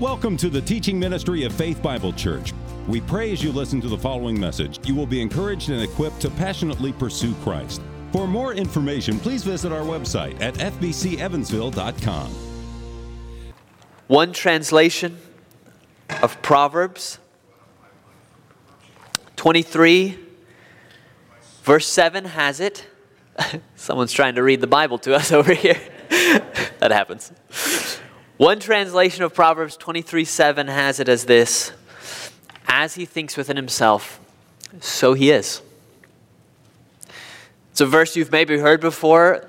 Welcome to the teaching ministry of Faith Bible Church. We pray as you listen to the following message, you will be encouraged and equipped to passionately pursue Christ. For more information, please visit our website at fbcevansville.com. One translation of Proverbs 23, verse 7 has it. Someone's trying to read the Bible to us over here. that happens. One translation of Proverbs 23 7 has it as this As he thinks within himself, so he is. It's a verse you've maybe heard before.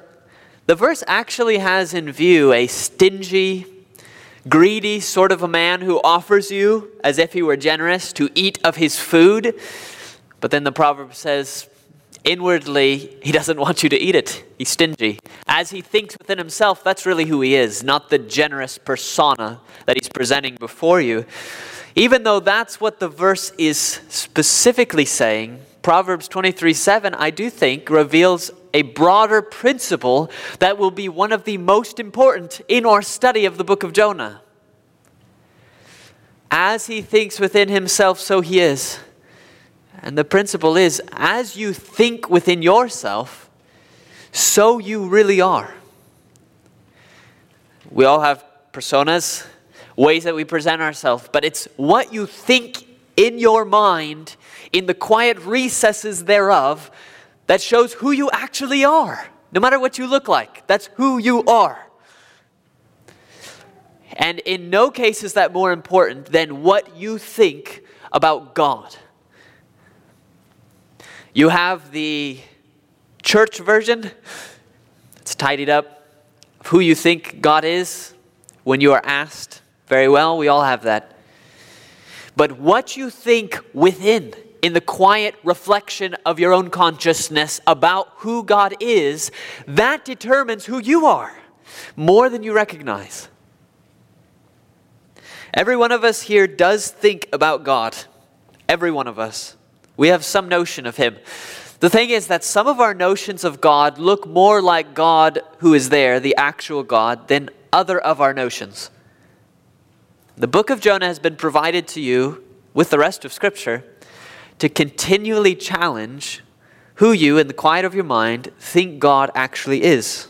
The verse actually has in view a stingy, greedy sort of a man who offers you, as if he were generous, to eat of his food. But then the proverb says, Inwardly, he doesn't want you to eat it. He's stingy. As he thinks within himself, that's really who he is, not the generous persona that he's presenting before you. Even though that's what the verse is specifically saying, Proverbs 23 7, I do think, reveals a broader principle that will be one of the most important in our study of the book of Jonah. As he thinks within himself, so he is. And the principle is as you think within yourself, so you really are. We all have personas, ways that we present ourselves, but it's what you think in your mind, in the quiet recesses thereof, that shows who you actually are. No matter what you look like, that's who you are. And in no case is that more important than what you think about God. You have the church version. It's tidied up of who you think God is when you are asked. Very well, we all have that. But what you think within, in the quiet reflection of your own consciousness about who God is, that determines who you are more than you recognize. Every one of us here does think about God. Every one of us. We have some notion of Him. The thing is that some of our notions of God look more like God who is there, the actual God, than other of our notions. The book of Jonah has been provided to you with the rest of Scripture to continually challenge who you, in the quiet of your mind, think God actually is.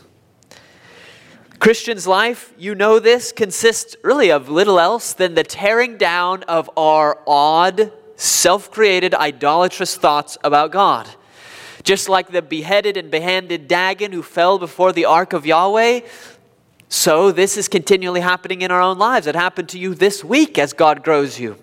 Christian's life, you know this, consists really of little else than the tearing down of our odd, self created, idolatrous thoughts about God. Just like the beheaded and behanded Dagon who fell before the ark of Yahweh, so this is continually happening in our own lives. It happened to you this week as God grows you.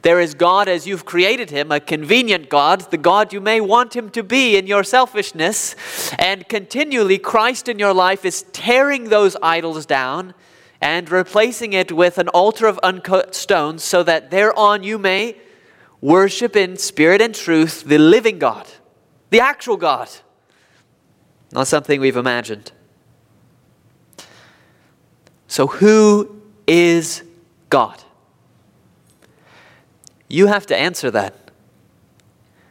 There is God as you've created him, a convenient God, the God you may want him to be in your selfishness. And continually, Christ in your life is tearing those idols down and replacing it with an altar of uncut stones so that thereon you may worship in spirit and truth the living God, the actual God, not something we've imagined. So, who is God? You have to answer that.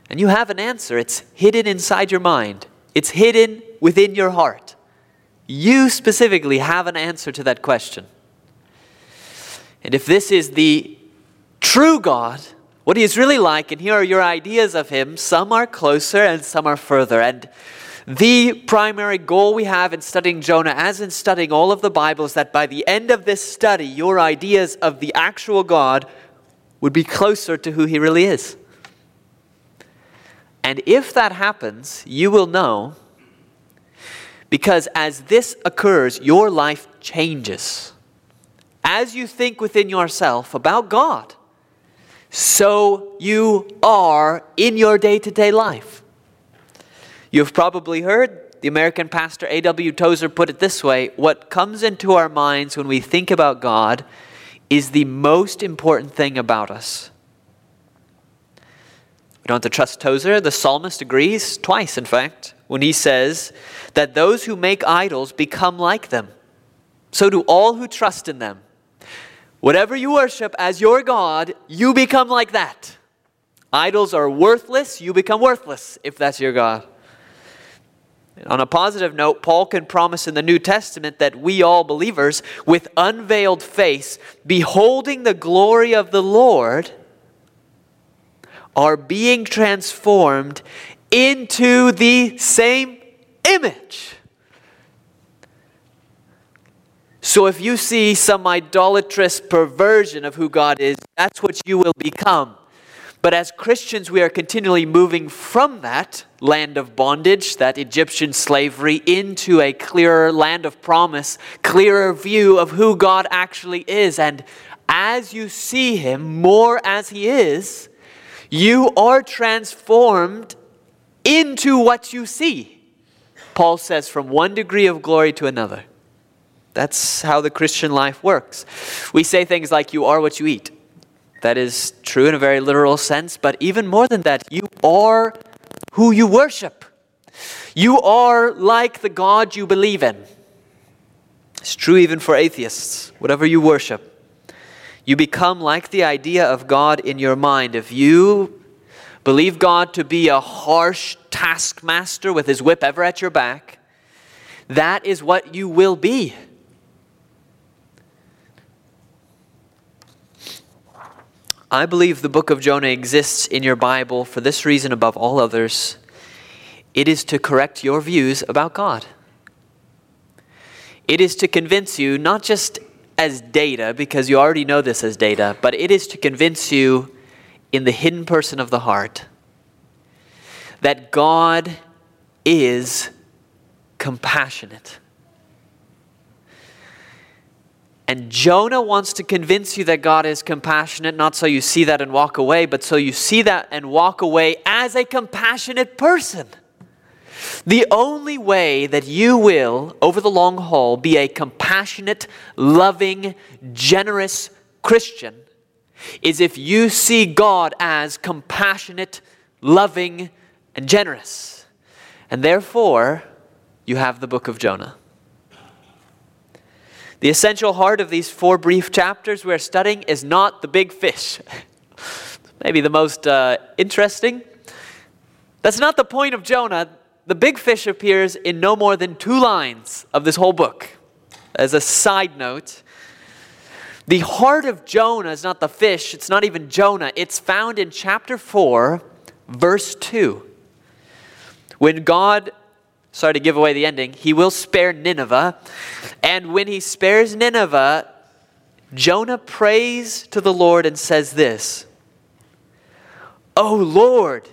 And you have an answer. It's hidden inside your mind, it's hidden within your heart. You specifically have an answer to that question. And if this is the true God, what he is really like, and here are your ideas of him. Some are closer and some are further. And the primary goal we have in studying Jonah, as in studying all of the Bible, is that by the end of this study, your ideas of the actual God would be closer to who he really is. And if that happens, you will know because as this occurs, your life changes. As you think within yourself about God, so you are in your day to day life. You've probably heard the American pastor A.W. Tozer put it this way what comes into our minds when we think about God is the most important thing about us. We don't have to trust Tozer. The psalmist agrees, twice in fact, when he says that those who make idols become like them. So do all who trust in them. Whatever you worship as your God, you become like that. Idols are worthless, you become worthless if that's your God. On a positive note, Paul can promise in the New Testament that we all believers, with unveiled face, beholding the glory of the Lord, are being transformed into the same image. So if you see some idolatrous perversion of who God is, that's what you will become. But as Christians, we are continually moving from that land of bondage, that Egyptian slavery, into a clearer land of promise, clearer view of who God actually is. And as you see Him more as He is, you are transformed into what you see. Paul says, from one degree of glory to another. That's how the Christian life works. We say things like, You are what you eat. That is true in a very literal sense, but even more than that, you are who you worship. You are like the God you believe in. It's true even for atheists, whatever you worship. You become like the idea of God in your mind. If you believe God to be a harsh taskmaster with his whip ever at your back, that is what you will be. I believe the book of Jonah exists in your Bible for this reason above all others it is to correct your views about God. It is to convince you, not just as data, because you already know this as data, but it is to convince you in the hidden person of the heart that God is compassionate. And Jonah wants to convince you that God is compassionate, not so you see that and walk away, but so you see that and walk away as a compassionate person. The only way that you will, over the long haul, be a compassionate, loving, generous Christian is if you see God as compassionate, loving, and generous. And therefore, you have the book of Jonah. The essential heart of these four brief chapters we're studying is not the big fish. Maybe the most uh, interesting. That's not the point of Jonah. The big fish appears in no more than two lines of this whole book. As a side note, the heart of Jonah is not the fish, it's not even Jonah. It's found in chapter 4, verse 2. When God sorry to give away the ending, he will spare Nineveh. And when he spares Nineveh, Jonah prays to the Lord and says this Oh Lord,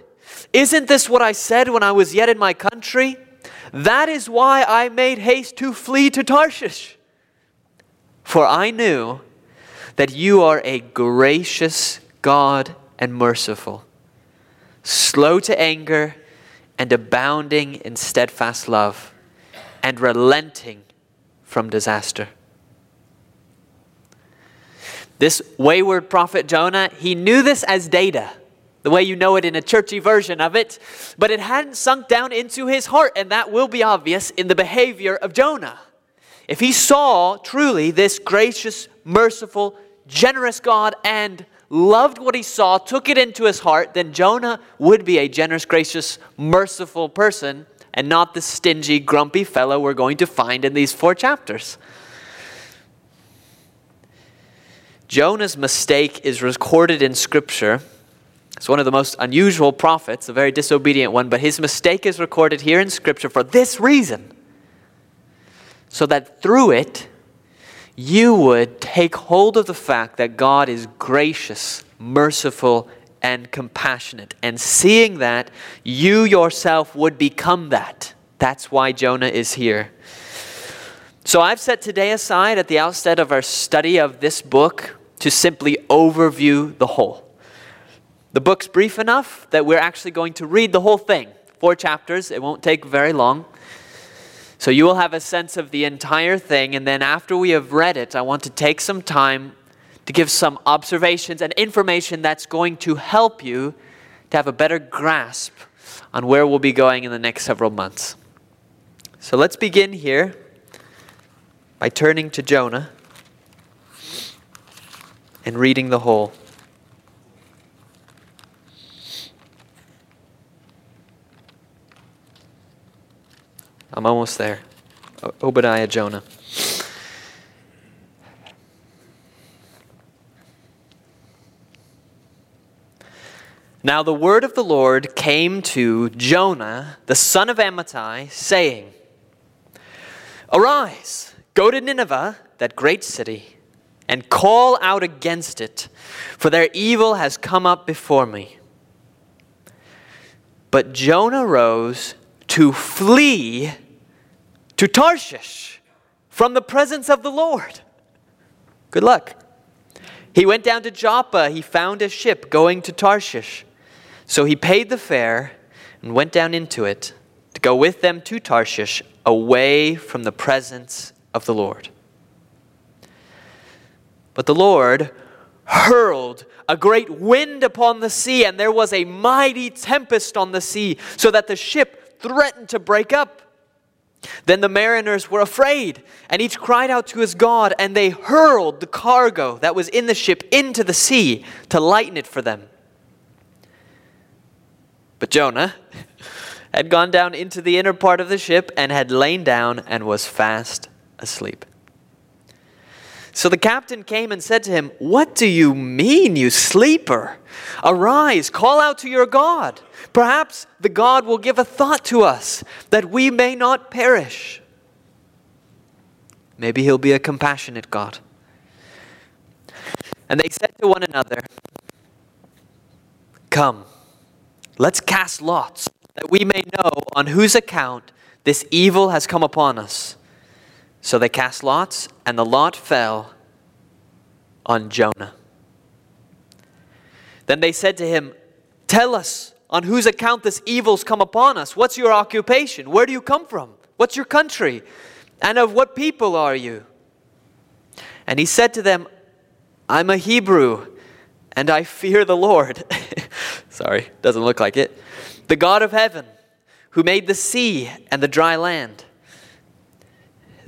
isn't this what I said when I was yet in my country? That is why I made haste to flee to Tarshish. For I knew that you are a gracious God and merciful, slow to anger and abounding in steadfast love, and relenting from disaster. This wayward prophet Jonah, he knew this as data, the way you know it in a churchy version of it, but it hadn't sunk down into his heart, and that will be obvious in the behavior of Jonah. If he saw truly this gracious, merciful, generous God and loved what he saw, took it into his heart, then Jonah would be a generous, gracious, merciful person and not the stingy, grumpy fellow we're going to find in these four chapters. Jonah's mistake is recorded in Scripture. It's one of the most unusual prophets, a very disobedient one, but his mistake is recorded here in Scripture for this reason so that through it, you would take hold of the fact that God is gracious, merciful, and compassionate. And seeing that, you yourself would become that. That's why Jonah is here. So I've set today aside at the outset of our study of this book to simply overview the whole. The book's brief enough that we're actually going to read the whole thing. Four chapters, it won't take very long. So you will have a sense of the entire thing, and then after we have read it, I want to take some time to give some observations and information that's going to help you to have a better grasp on where we'll be going in the next several months. So let's begin here by turning to Jonah and reading the whole. I'm almost there. Obadiah, Jonah. Now the word of the Lord came to Jonah, the son of Amittai, saying, Arise, go to Nineveh, that great city, and call out against it, for their evil has come up before me. But Jonah rose to flee to Tarshish from the presence of the Lord. Good luck. He went down to Joppa. He found a ship going to Tarshish. So he paid the fare and went down into it to go with them to Tarshish, away from the presence of the Lord. But the Lord hurled a great wind upon the sea, and there was a mighty tempest on the sea, so that the ship threatened to break up. Then the mariners were afraid, and each cried out to his God, and they hurled the cargo that was in the ship into the sea to lighten it for them. But Jonah had gone down into the inner part of the ship and had lain down and was fast asleep. So the captain came and said to him, What do you mean, you sleeper? Arise, call out to your God. Perhaps the God will give a thought to us that we may not perish. Maybe he'll be a compassionate God. And they said to one another, Come Let's cast lots, that we may know on whose account this evil has come upon us. So they cast lots, and the lot fell on Jonah. Then they said to him, Tell us on whose account this evil's come upon us. What's your occupation? Where do you come from? What's your country? And of what people are you? And he said to them, I'm a Hebrew, and I fear the Lord. Sorry, doesn't look like it. The God of heaven, who made the sea and the dry land.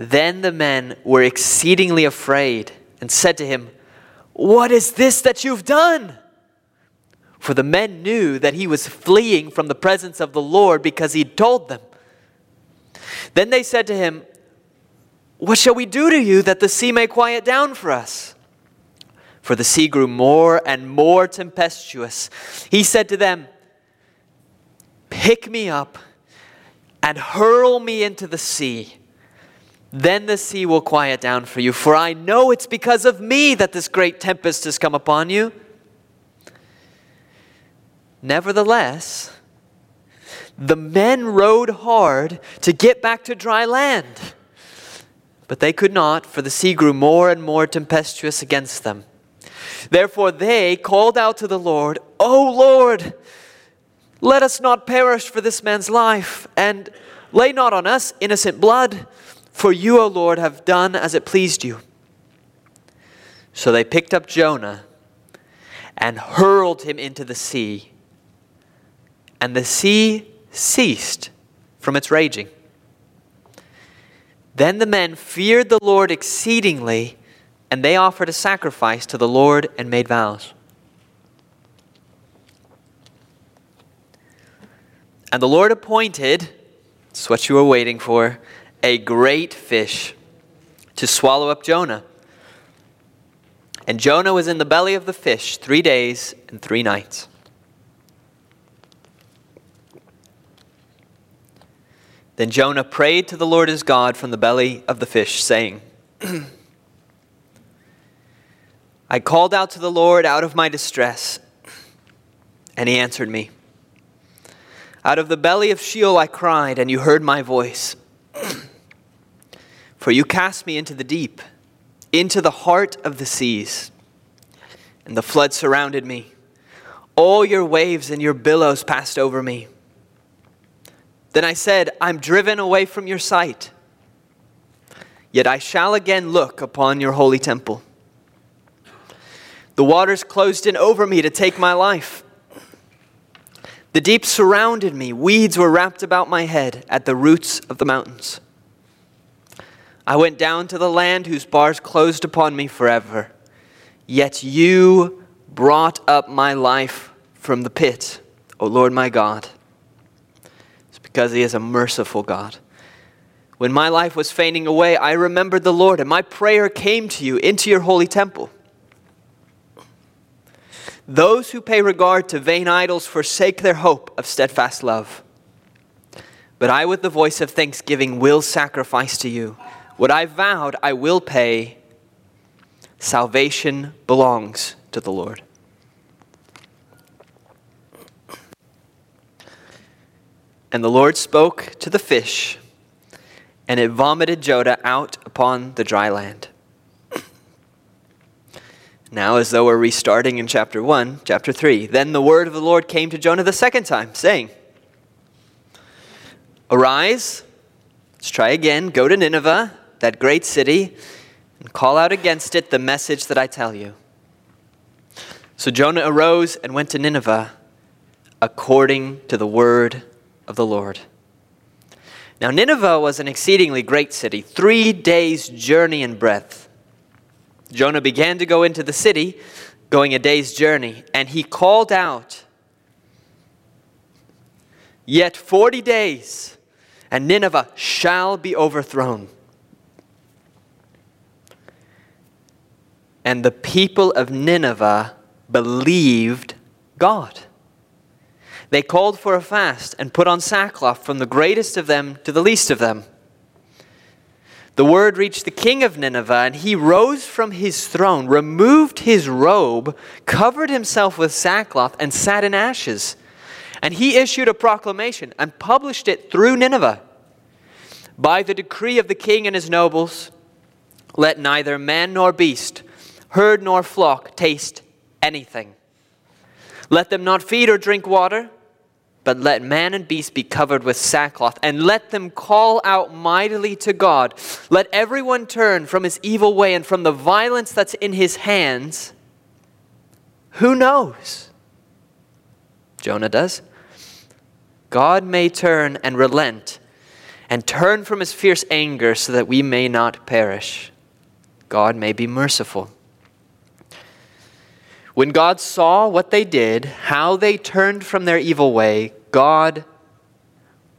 Then the men were exceedingly afraid and said to him, What is this that you've done? For the men knew that he was fleeing from the presence of the Lord because he'd told them. Then they said to him, What shall we do to you that the sea may quiet down for us? for the sea grew more and more tempestuous. He said to them, Pick me up and hurl me into the sea. Then the sea will quiet down for you, for I know it's because of me that this great tempest has come upon you. Nevertheless, the men rowed hard to get back to dry land. But they could not, for the sea grew more and more tempestuous against them. Therefore they called out to the Lord, O Lord, let us not perish for this man's life, and lay not on us innocent blood, for you, O Lord, have done as it pleased you. So they picked up Jonah and hurled him into the sea, and the sea ceased from its raging. Then the men feared the Lord exceedingly and they offered a sacrifice to the Lord and made vows. And the Lord appointed, it's what you were waiting for, a great fish to swallow up Jonah. And Jonah was in the belly of the fish three days and three nights. Then Jonah prayed to the Lord his God from the belly of the fish, saying, I called out to the Lord out of my distress, and he answered me. Out of the belly of Sheol I cried, and you heard my voice. For you cast me into the deep, into the heart of the seas, and the flood surrounded me. All your waves and your billows passed over me. Then I said, I'm driven away from your sight. Yet I shall again look upon your holy temple. The waters closed in over me to take my life. The deep surrounded me. Weeds were wrapped about my head at the roots of the mountains. I went down to the land whose bars closed upon me forever. Yet you brought up my life from the pit, O Lord my God. It's because He is a merciful God When my life was fading away, I remembered the Lord, and my prayer came to you into your holy temple. Those who pay regard to vain idols forsake their hope of steadfast love. But I, with the voice of thanksgiving, will sacrifice to you. What I vowed, I will pay. Salvation belongs to the Lord. And the Lord spoke to the fish, and it vomited Jonah out upon the dry land. Now, as though we're restarting in chapter 1, chapter 3, then the word of the Lord came to Jonah the second time, saying, Arise, let's try again, go to Nineveh, that great city, and call out against it the message that I tell you. So Jonah arose and went to Nineveh according to the word of the Lord. Now, Nineveh was an exceedingly great city, three days' journey in breadth. Jonah began to go into the city, going a day's journey, and he called out, Yet forty days, and Nineveh shall be overthrown. And the people of Nineveh believed God. They called for a fast and put on sackcloth from the greatest of them to the least of them. The word reached the king of Nineveh, and he rose from his throne, removed his robe, covered himself with sackcloth, and sat in ashes. And he issued a proclamation and published it through Nineveh. By the decree of the king and his nobles, let neither man nor beast, herd nor flock taste anything. Let them not feed or drink water but let man and beast be covered with sackcloth, and let them call out mightily to God. Let everyone turn from his evil way and from the violence that's in his hands. Who knows? Jonah does. God may turn and relent and turn from his fierce anger so that we may not perish. God may be merciful. When God saw what they did, how they turned from their evil way, God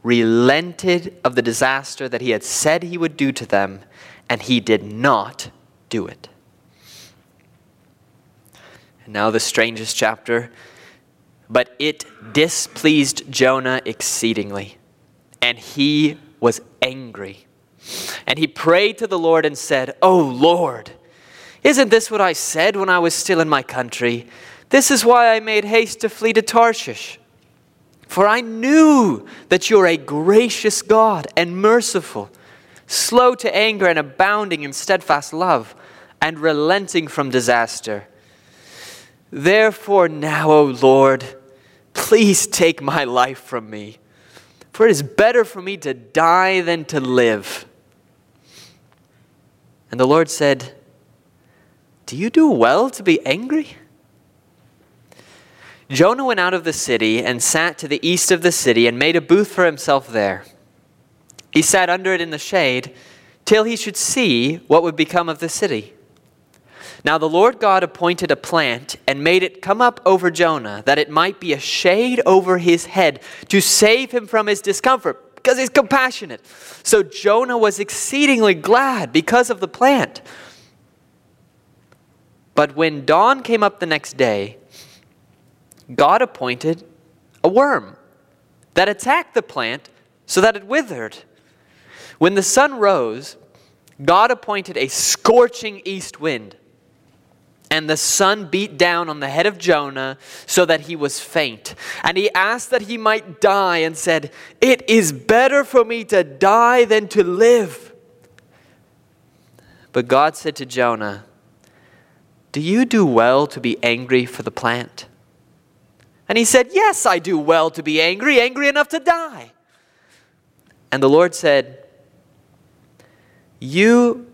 relented of the disaster that he had said he would do to them, and he did not do it. And now, the strangest chapter. But it displeased Jonah exceedingly, and he was angry. And he prayed to the Lord and said, Oh Lord, isn't this what I said when I was still in my country? This is why I made haste to flee to Tarshish. For I knew that you're a gracious God and merciful, slow to anger and abounding in steadfast love, and relenting from disaster. Therefore, now, O Lord, please take my life from me, for it is better for me to die than to live. And the Lord said, do you do well to be angry? Jonah went out of the city and sat to the east of the city and made a booth for himself there. He sat under it in the shade till he should see what would become of the city. Now the Lord God appointed a plant and made it come up over Jonah, that it might be a shade over his head to save him from his discomfort, because he's compassionate. So Jonah was exceedingly glad because of the plant. But when dawn came up the next day, God appointed a worm that attacked the plant so that it withered. When the sun rose, God appointed a scorching east wind, and the sun beat down on the head of Jonah so that he was faint. And he asked that he might die and said, It is better for me to die than to live. But God said to Jonah, do you do well to be angry for the plant? And he said, Yes, I do well to be angry, angry enough to die. And the Lord said, You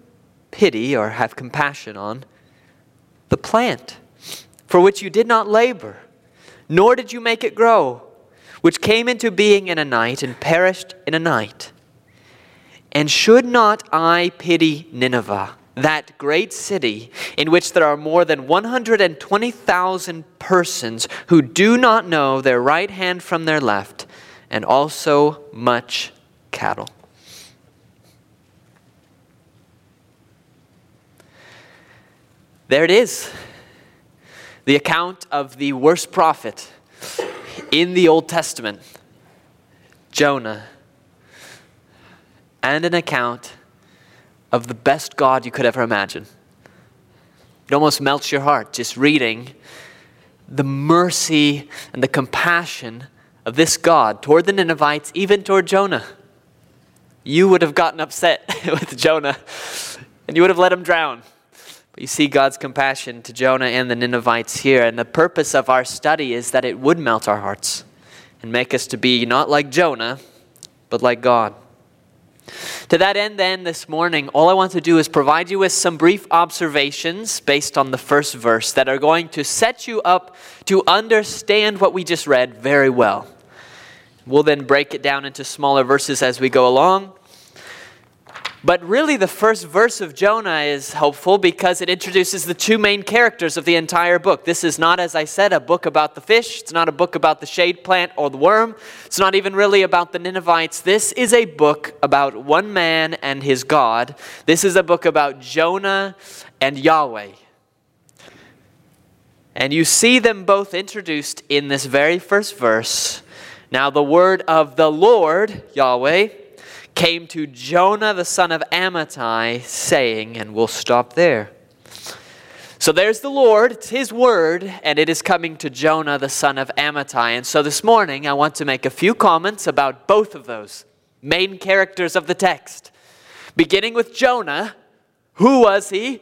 pity or have compassion on the plant for which you did not labor, nor did you make it grow, which came into being in a night and perished in a night. And should not I pity Nineveh? that great city in which there are more than 120,000 persons who do not know their right hand from their left, and also much cattle. There it is the account of the worst prophet in the Old Testament, Jonah, and an account of the best God you could ever imagine. It almost melts your heart just reading the mercy and the compassion of this God toward the Ninevites, even toward Jonah. You would have gotten upset with Jonah and you would have let him drown. But you see God's compassion to Jonah and the Ninevites here. And the purpose of our study is that it would melt our hearts and make us to be not like Jonah, but like God. To that end, then, this morning, all I want to do is provide you with some brief observations based on the first verse that are going to set you up to understand what we just read very well. We'll then break it down into smaller verses as we go along. But really, the first verse of Jonah is helpful because it introduces the two main characters of the entire book. This is not, as I said, a book about the fish. It's not a book about the shade plant or the worm. It's not even really about the Ninevites. This is a book about one man and his God. This is a book about Jonah and Yahweh. And you see them both introduced in this very first verse. Now, the word of the Lord, Yahweh, came to Jonah the son of Amittai, saying, and we'll stop there. So there's the Lord, it's His word, and it is coming to Jonah the son of Amittai. And so this morning I want to make a few comments about both of those main characters of the text. Beginning with Jonah, who was he,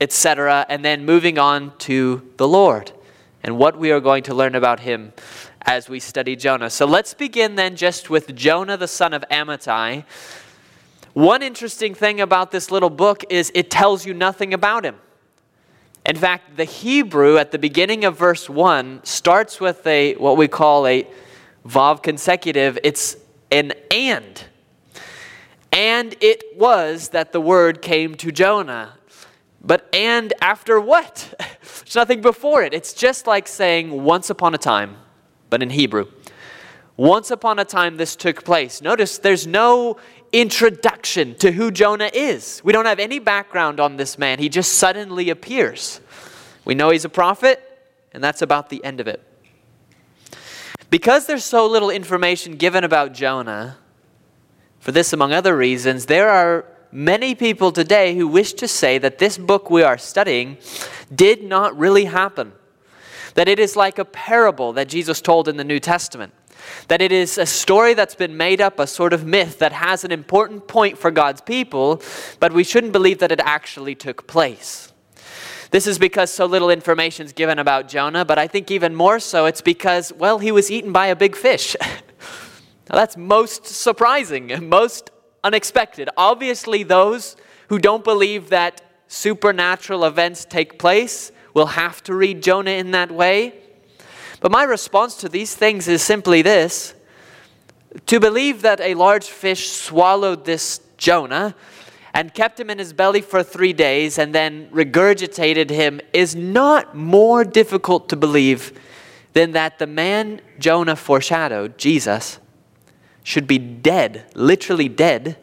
etc., and then moving on to the Lord and what we are going to learn about him as we study Jonah. So let's begin then just with Jonah the son of Amittai. One interesting thing about this little book is it tells you nothing about him. In fact, the Hebrew at the beginning of verse 1 starts with a what we call a vav consecutive. It's an and. And it was that the word came to Jonah. But and after what? There's nothing before it. It's just like saying once upon a time but in Hebrew. Once upon a time, this took place. Notice there's no introduction to who Jonah is. We don't have any background on this man. He just suddenly appears. We know he's a prophet, and that's about the end of it. Because there's so little information given about Jonah, for this, among other reasons, there are many people today who wish to say that this book we are studying did not really happen that it is like a parable that Jesus told in the New Testament. That it is a story that's been made up, a sort of myth that has an important point for God's people, but we shouldn't believe that it actually took place. This is because so little information is given about Jonah, but I think even more so it's because, well, he was eaten by a big fish. now, that's most surprising, and most unexpected. Obviously, those who don't believe that supernatural events take place will have to read Jonah in that way. But my response to these things is simply this to believe that a large fish swallowed this Jonah and kept him in his belly for three days and then regurgitated him is not more difficult to believe than that the man Jonah foreshadowed, Jesus, should be dead, literally dead,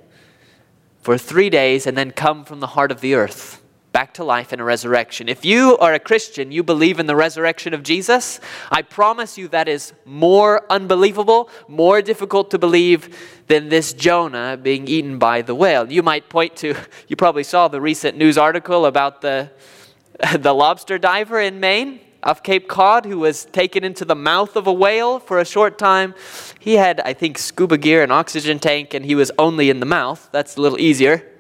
for three days and then come from the heart of the earth back to life in a resurrection. If you are a Christian, you believe in the resurrection of Jesus, I promise you that is more unbelievable, more difficult to believe than this Jonah being eaten by the whale. You might point to, you probably saw the recent news article about the, the lobster diver in Maine off Cape Cod who was taken into the mouth of a whale for a short time. He had, I think, scuba gear and oxygen tank, and he was only in the mouth. That's a little easier.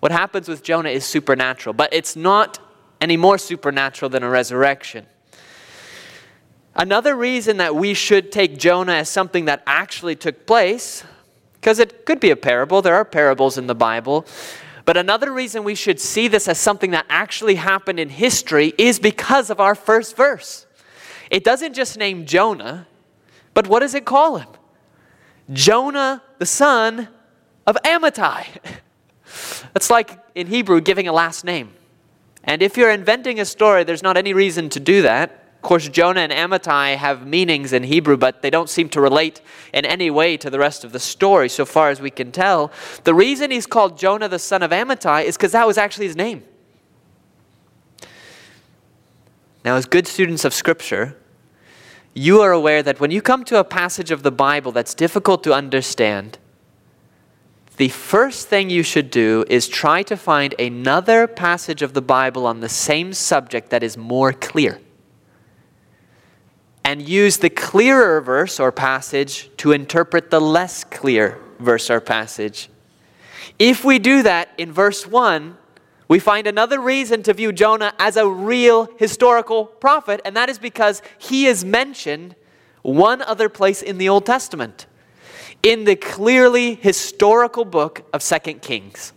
What happens with Jonah is supernatural, but it's not any more supernatural than a resurrection. Another reason that we should take Jonah as something that actually took place, because it could be a parable, there are parables in the Bible, but another reason we should see this as something that actually happened in history is because of our first verse. It doesn't just name Jonah, but what does it call him? Jonah, the son of Amittai. It's like in Hebrew giving a last name. And if you're inventing a story, there's not any reason to do that. Of course, Jonah and Amittai have meanings in Hebrew, but they don't seem to relate in any way to the rest of the story, so far as we can tell. The reason he's called Jonah the son of Amittai is because that was actually his name. Now, as good students of Scripture, you are aware that when you come to a passage of the Bible that's difficult to understand, the first thing you should do is try to find another passage of the Bible on the same subject that is more clear. And use the clearer verse or passage to interpret the less clear verse or passage. If we do that in verse 1, we find another reason to view Jonah as a real historical prophet, and that is because he is mentioned one other place in the Old Testament, in the clearly historical book of Second Kings.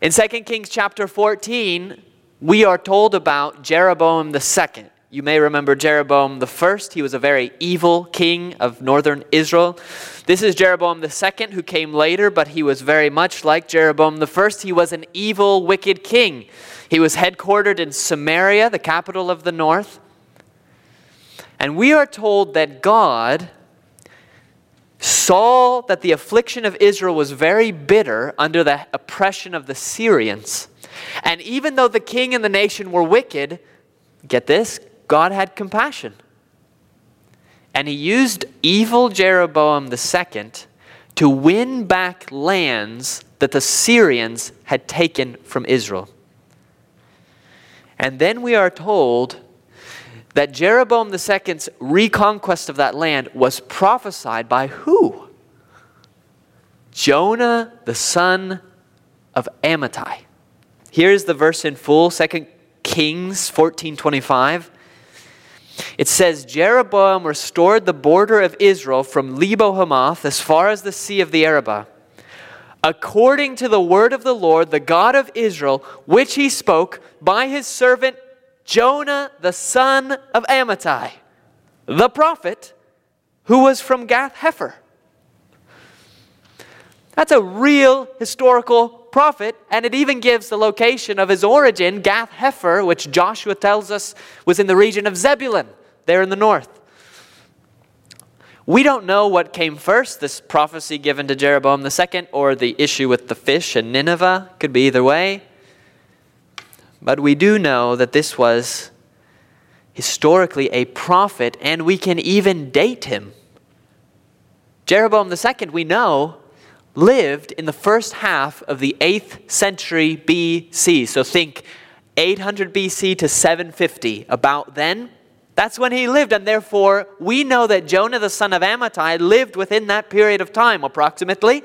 In Second Kings chapter 14, we are told about Jeroboam the second. You may remember Jeroboam the first. He was a very evil king of northern Israel. This is Jeroboam the second who came later, but he was very much like Jeroboam the first. He was an evil, wicked king. He was headquartered in Samaria, the capital of the north. And we are told that God saw that the affliction of Israel was very bitter under the oppression of the Syrians. And even though the king and the nation were wicked, get this, God had compassion. And he used evil Jeroboam II to win back lands that the Syrians had taken from Israel. And then we are told that Jeroboam II's reconquest of that land was prophesied by who? Jonah, the son of Amittai. Here's the verse in full, 2 Kings 14:25. It says Jeroboam restored the border of Israel from Lebo Hamath as far as the sea of the Arabah, according to the word of the Lord, the God of Israel, which he spoke by his servant Jonah, the son of Amittai, the prophet, who was from Gath Hepher. That's a real historical prophet, and it even gives the location of his origin, Gath Hepher, which Joshua tells us was in the region of Zebulun, there in the north. We don't know what came first, this prophecy given to Jeroboam II or the issue with the fish in Nineveh. Could be either way. But we do know that this was historically a prophet, and we can even date him. Jeroboam II, we know, lived in the first half of the 8th century BC. So think 800 BC to 750, about then. That's when he lived, and therefore we know that Jonah the son of Amittai lived within that period of time, approximately.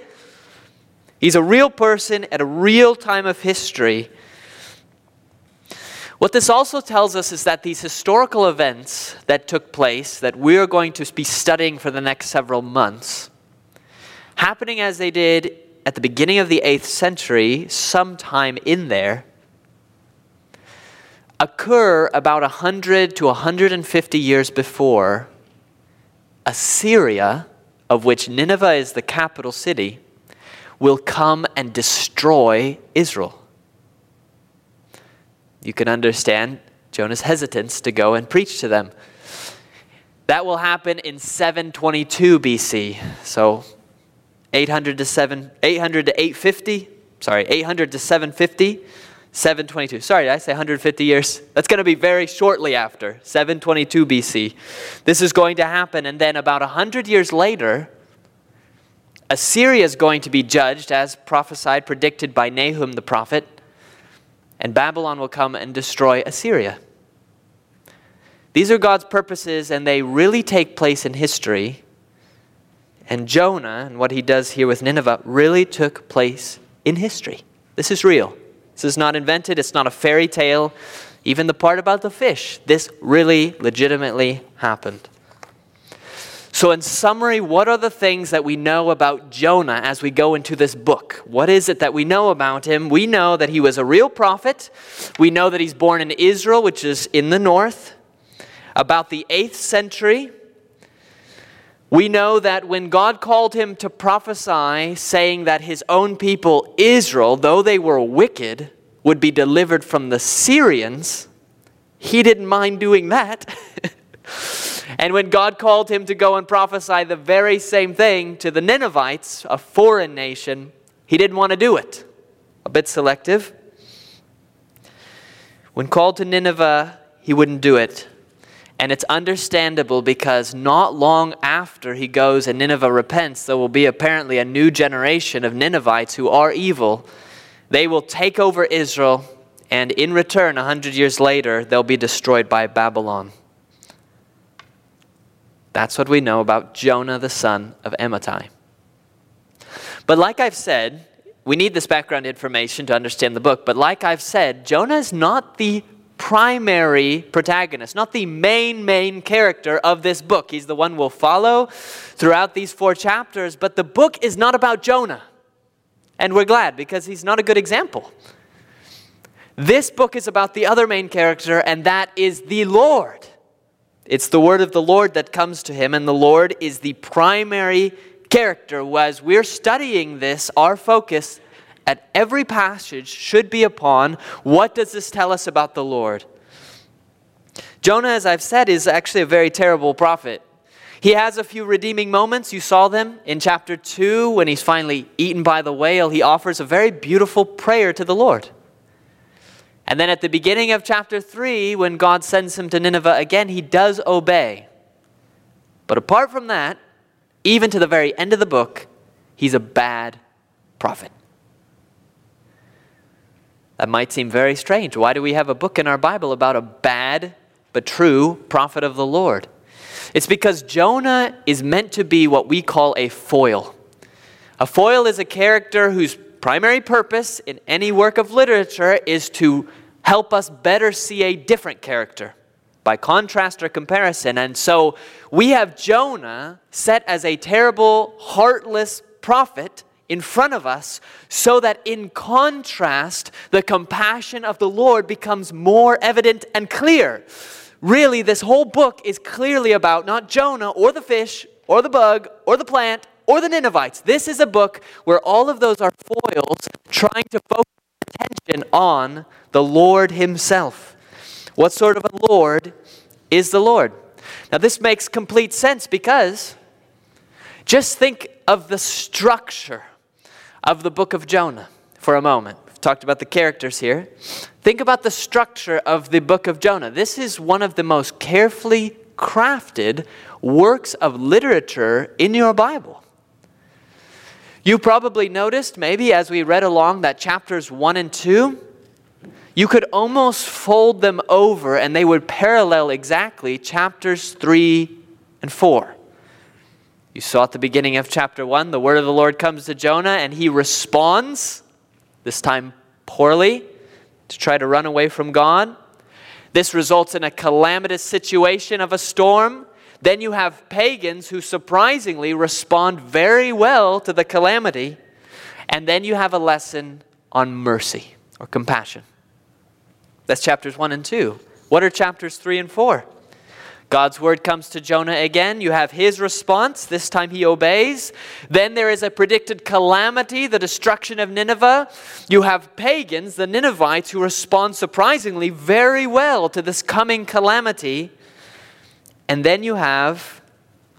He's a real person at a real time of history. What this also tells us is that these historical events that took place, that we're going to be studying for the next several months, happening as they did at the beginning of the 8th century, sometime in there, occur about 100 to 150 years before Assyria, of which Nineveh is the capital city, will come and destroy Israel. You can understand Jonah's hesitance to go and preach to them. That will happen in 722 BC. So 800 to 7 800 to 850 sorry 800 to 750 722 sorry did i say 150 years? That's going to be very shortly after 722 bc this is going to happen and then about 100 years later assyria is going to be judged as prophesied predicted by nahum the prophet and babylon will come and destroy assyria these are god's purposes and they really take place in history and Jonah and what he does here with Nineveh really took place in history. This is real. This is not invented, it's not a fairy tale. Even the part about the fish, this really legitimately happened. So, in summary, what are the things that we know about Jonah as we go into this book? What is it that we know about him? We know that he was a real prophet. We know that he's born in Israel, which is in the north, about the 8th century. We know that when God called him to prophesy, saying that his own people, Israel, though they were wicked, would be delivered from the Syrians, he didn't mind doing that. and when God called him to go and prophesy the very same thing to the Ninevites, a foreign nation, he didn't want to do it. A bit selective. When called to Nineveh, he wouldn't do it. And it's understandable because not long after he goes and Nineveh repents, there will be apparently a new generation of Ninevites who are evil. They will take over Israel, and in return, a hundred years later, they'll be destroyed by Babylon. That's what we know about Jonah, the son of Amittai. But like I've said, we need this background information to understand the book. But like I've said, Jonah is not the primary protagonist, not the main, main character of this book. He's the one we'll follow throughout these four chapters, but the book is not about Jonah. And we're glad because he's not a good example. This book is about the other main character, and that is the Lord. It's the word of the Lord that comes to him, and the Lord is the primary character. As we're studying this, our focus at every passage should be upon what does this tell us about the Lord? Jonah, as I've said, is actually a very terrible prophet. He has a few redeeming moments. You saw them in chapter 2 when he's finally eaten by the whale. He offers a very beautiful prayer to the Lord. And then at the beginning of chapter 3, when God sends him to Nineveh again, he does obey. But apart from that, even to the very end of the book, he's a bad prophet. That might seem very strange. Why do we have a book in our Bible about a bad but true prophet of the Lord? It's because Jonah is meant to be what we call a foil. A foil is a character whose primary purpose in any work of literature is to help us better see a different character by contrast or comparison. And so we have Jonah set as a terrible, heartless prophet in front of us so that in contrast, the compassion of the Lord becomes more evident and clear. Really, this whole book is clearly about not Jonah or the fish or the bug or the plant or the Ninevites. This is a book where all of those are foils trying to focus attention on the Lord Himself. What sort of a Lord is the Lord? Now, this makes complete sense because just think of the structure of the book of Jonah for a moment. We've talked about the characters here. Think about the structure of the book of Jonah. This is one of the most carefully crafted works of literature in your Bible. You probably noticed, maybe as we read along, that chapters 1 and 2, you could almost fold them over and they would parallel exactly chapters 3 and 4. You saw at the beginning of chapter 1, the word of the Lord comes to Jonah and he responds, this time poorly, to try to run away from God. This results in a calamitous situation of a storm. Then you have pagans who surprisingly respond very well to the calamity. And then you have a lesson on mercy or compassion. That's chapters 1 and 2. What are chapters 3 and 4? God's word comes to Jonah again. You have his response. This time he obeys. Then there is a predicted calamity, the destruction of Nineveh. You have pagans, the Ninevites, who respond surprisingly very well to this coming calamity. And then you have,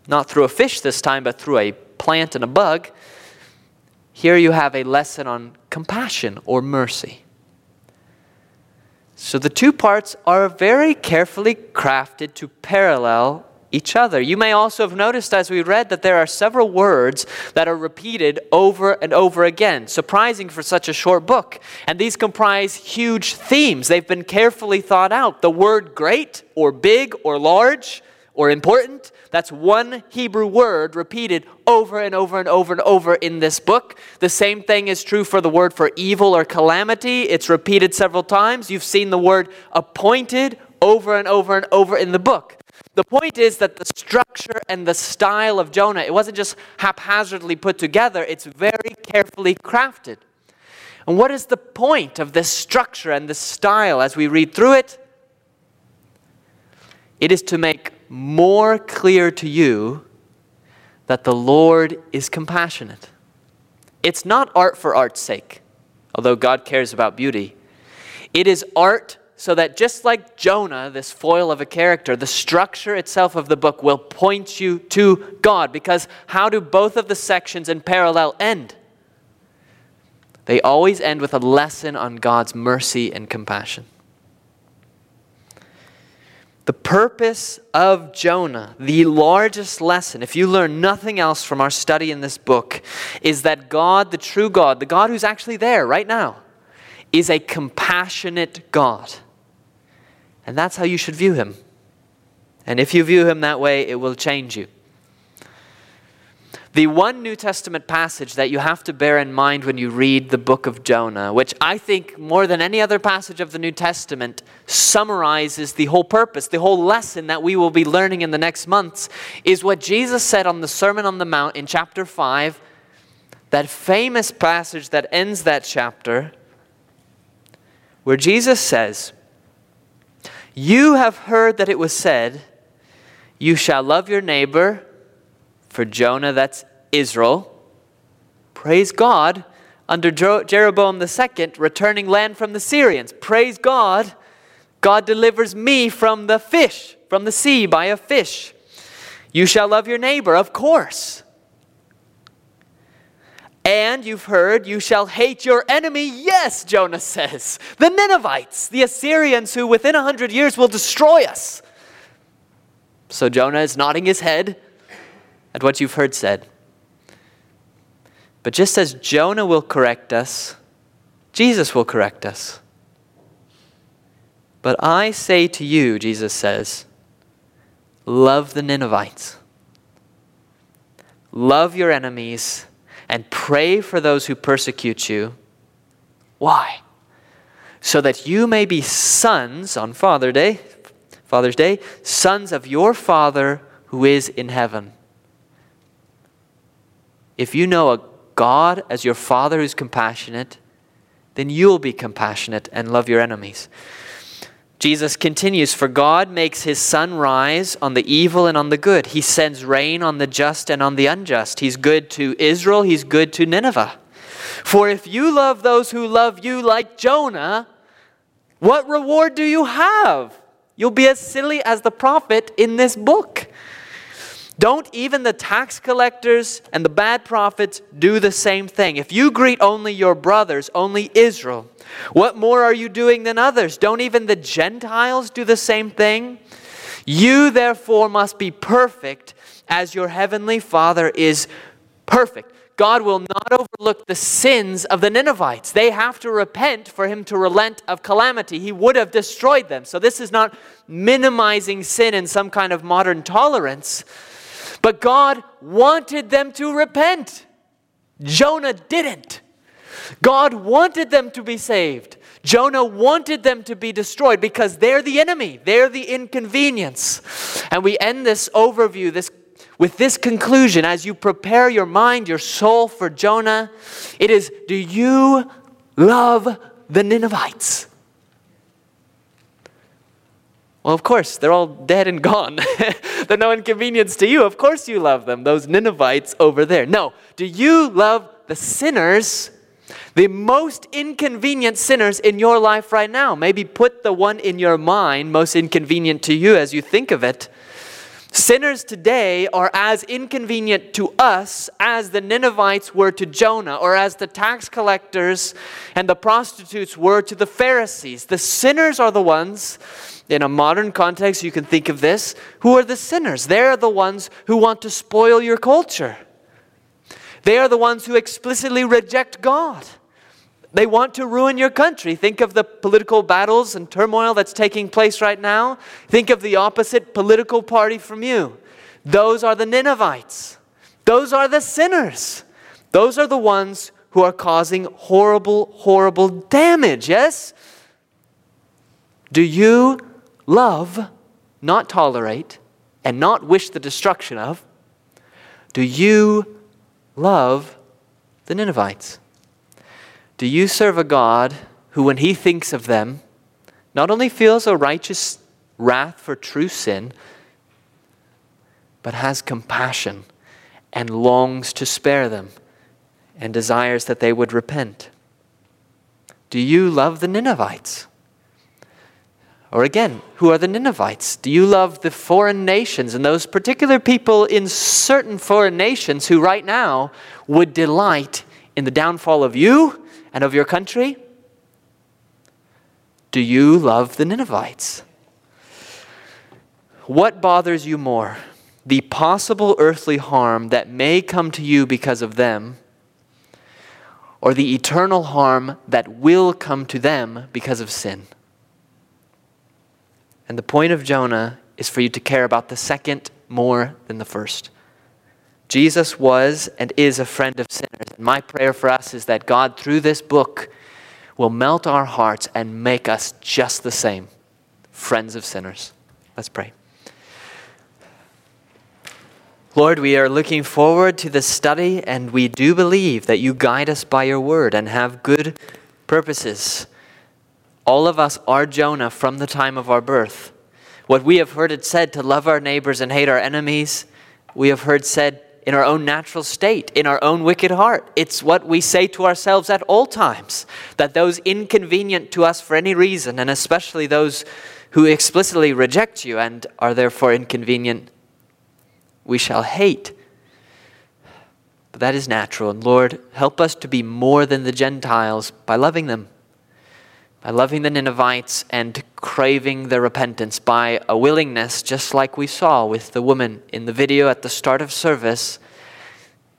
not through a fish this time, but through a plant and a bug, here you have a lesson on compassion or mercy. So the two parts are very carefully crafted to parallel each other. You may also have noticed as we read that there are several words that are repeated over and over again, surprising for such a short book. And these comprise huge themes. They've been carefully thought out. The word great or big or large or important. That's one Hebrew word repeated over and over and over and over in this book. The same thing is true for the word for evil or calamity. It's repeated several times. You've seen the word appointed over and over and over in the book. The point is that the structure and the style of Jonah, it wasn't just haphazardly put together, it's very carefully crafted. And what is the point of this structure and this style as we read through it? It is to make more clear to you that the Lord is compassionate. It's not art for art's sake, although God cares about beauty. It is art so that just like Jonah, this foil of a character, the structure itself of the book will point you to God. Because how do both of the sections in parallel end? They always end with a lesson on God's mercy and compassion. The purpose of Jonah, the largest lesson, if you learn nothing else from our study in this book, is that God, the true God, the God who's actually there right now, is a compassionate God. And that's how you should view him. And if you view him that way, it will change you. The one New Testament passage that you have to bear in mind when you read the book of Jonah, which I think more than any other passage of the New Testament summarizes the whole purpose, the whole lesson that we will be learning in the next months, is what Jesus said on the Sermon on the Mount in chapter 5, that famous passage that ends that chapter, where Jesus says, You have heard that it was said, You shall love your neighbor for Jonah, that's Israel. Praise God. Under Jeroboam II, returning land from the Syrians. Praise God. God delivers me from the fish, from the sea by a fish. You shall love your neighbor, of course. And you've heard, you shall hate your enemy. Yes, Jonah says. The Ninevites, the Assyrians, who within a hundred years will destroy us. So Jonah is nodding his head at what you've heard said. But just as Jonah will correct us, Jesus will correct us. But I say to you, Jesus says, love the Ninevites. Love your enemies and pray for those who persecute you. Why? So that you may be sons on Father Day, Father's Day, sons of your Father who is in heaven. If you know a God as your Father who's compassionate, then you'll be compassionate and love your enemies. Jesus continues, For God makes his sun rise on the evil and on the good. He sends rain on the just and on the unjust. He's good to Israel, he's good to Nineveh. For if you love those who love you like Jonah, what reward do you have? You'll be as silly as the prophet in this book. Don't even the tax collectors and the bad prophets do the same thing? If you greet only your brothers, only Israel, what more are you doing than others? Don't even the Gentiles do the same thing? You therefore must be perfect as your heavenly Father is perfect. God will not overlook the sins of the Ninevites. They have to repent for him to relent of calamity. He would have destroyed them. So, this is not minimizing sin in some kind of modern tolerance. But God wanted them to repent. Jonah didn't. God wanted them to be saved. Jonah wanted them to be destroyed because they're the enemy, they're the inconvenience. And we end this overview this, with this conclusion as you prepare your mind, your soul for Jonah. It is Do you love the Ninevites? Well, of course, they're all dead and gone. they're no inconvenience to you. Of course, you love them, those Ninevites over there. No, do you love the sinners, the most inconvenient sinners in your life right now? Maybe put the one in your mind most inconvenient to you as you think of it. Sinners today are as inconvenient to us as the Ninevites were to Jonah, or as the tax collectors and the prostitutes were to the Pharisees. The sinners are the ones in a modern context, you can think of this who are the sinners? They're the ones who want to spoil your culture. They are the ones who explicitly reject God. They want to ruin your country. Think of the political battles and turmoil that's taking place right now. Think of the opposite political party from you. Those are the Ninevites. Those are the sinners. Those are the ones who are causing horrible, horrible damage, yes? Do you love, not tolerate, and not wish the destruction of, do you love the Ninevites? Do you serve a God who, when he thinks of them, not only feels a righteous wrath for true sin, but has compassion and longs to spare them and desires that they would repent? Do you love the Ninevites? Or again, who are the Ninevites? Do you love the foreign nations and those particular people in certain foreign nations who right now would delight in the downfall of you and of your country? Do you love the Ninevites? What bothers you more? The possible earthly harm that may come to you because of them, or the eternal harm that will come to them because of sin? And the point of Jonah is for you to care about the second more than the first. Jesus was and is a friend of sinners. And my prayer for us is that God, through this book, will melt our hearts and make us just the same friends of sinners. Let's pray. Lord, we are looking forward to this study, and we do believe that you guide us by your word and have good purposes. All of us are Jonah from the time of our birth. What we have heard it said to love our neighbors and hate our enemies, we have heard said in our own natural state, in our own wicked heart. It's what we say to ourselves at all times that those inconvenient to us for any reason, and especially those who explicitly reject you and are therefore inconvenient we shall hate. But that is natural. And Lord, help us to be more than the Gentiles by loving them, by loving the Ninevites and craving their repentance, by a willingness, just like we saw with the woman in the video at the start of service,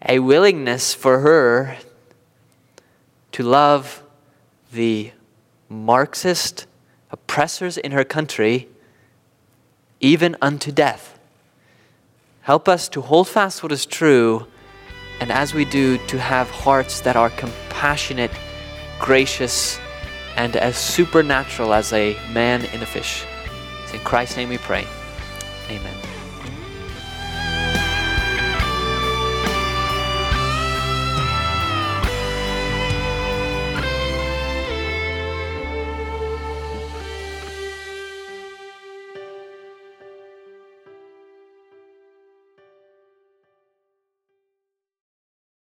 a willingness for her to love the Marxist oppressors in her country, even unto death. Help us to hold fast what is true, and as we do, to have hearts that are compassionate, gracious, and as supernatural as a man in a fish. It's in Christ's name we pray. Amen.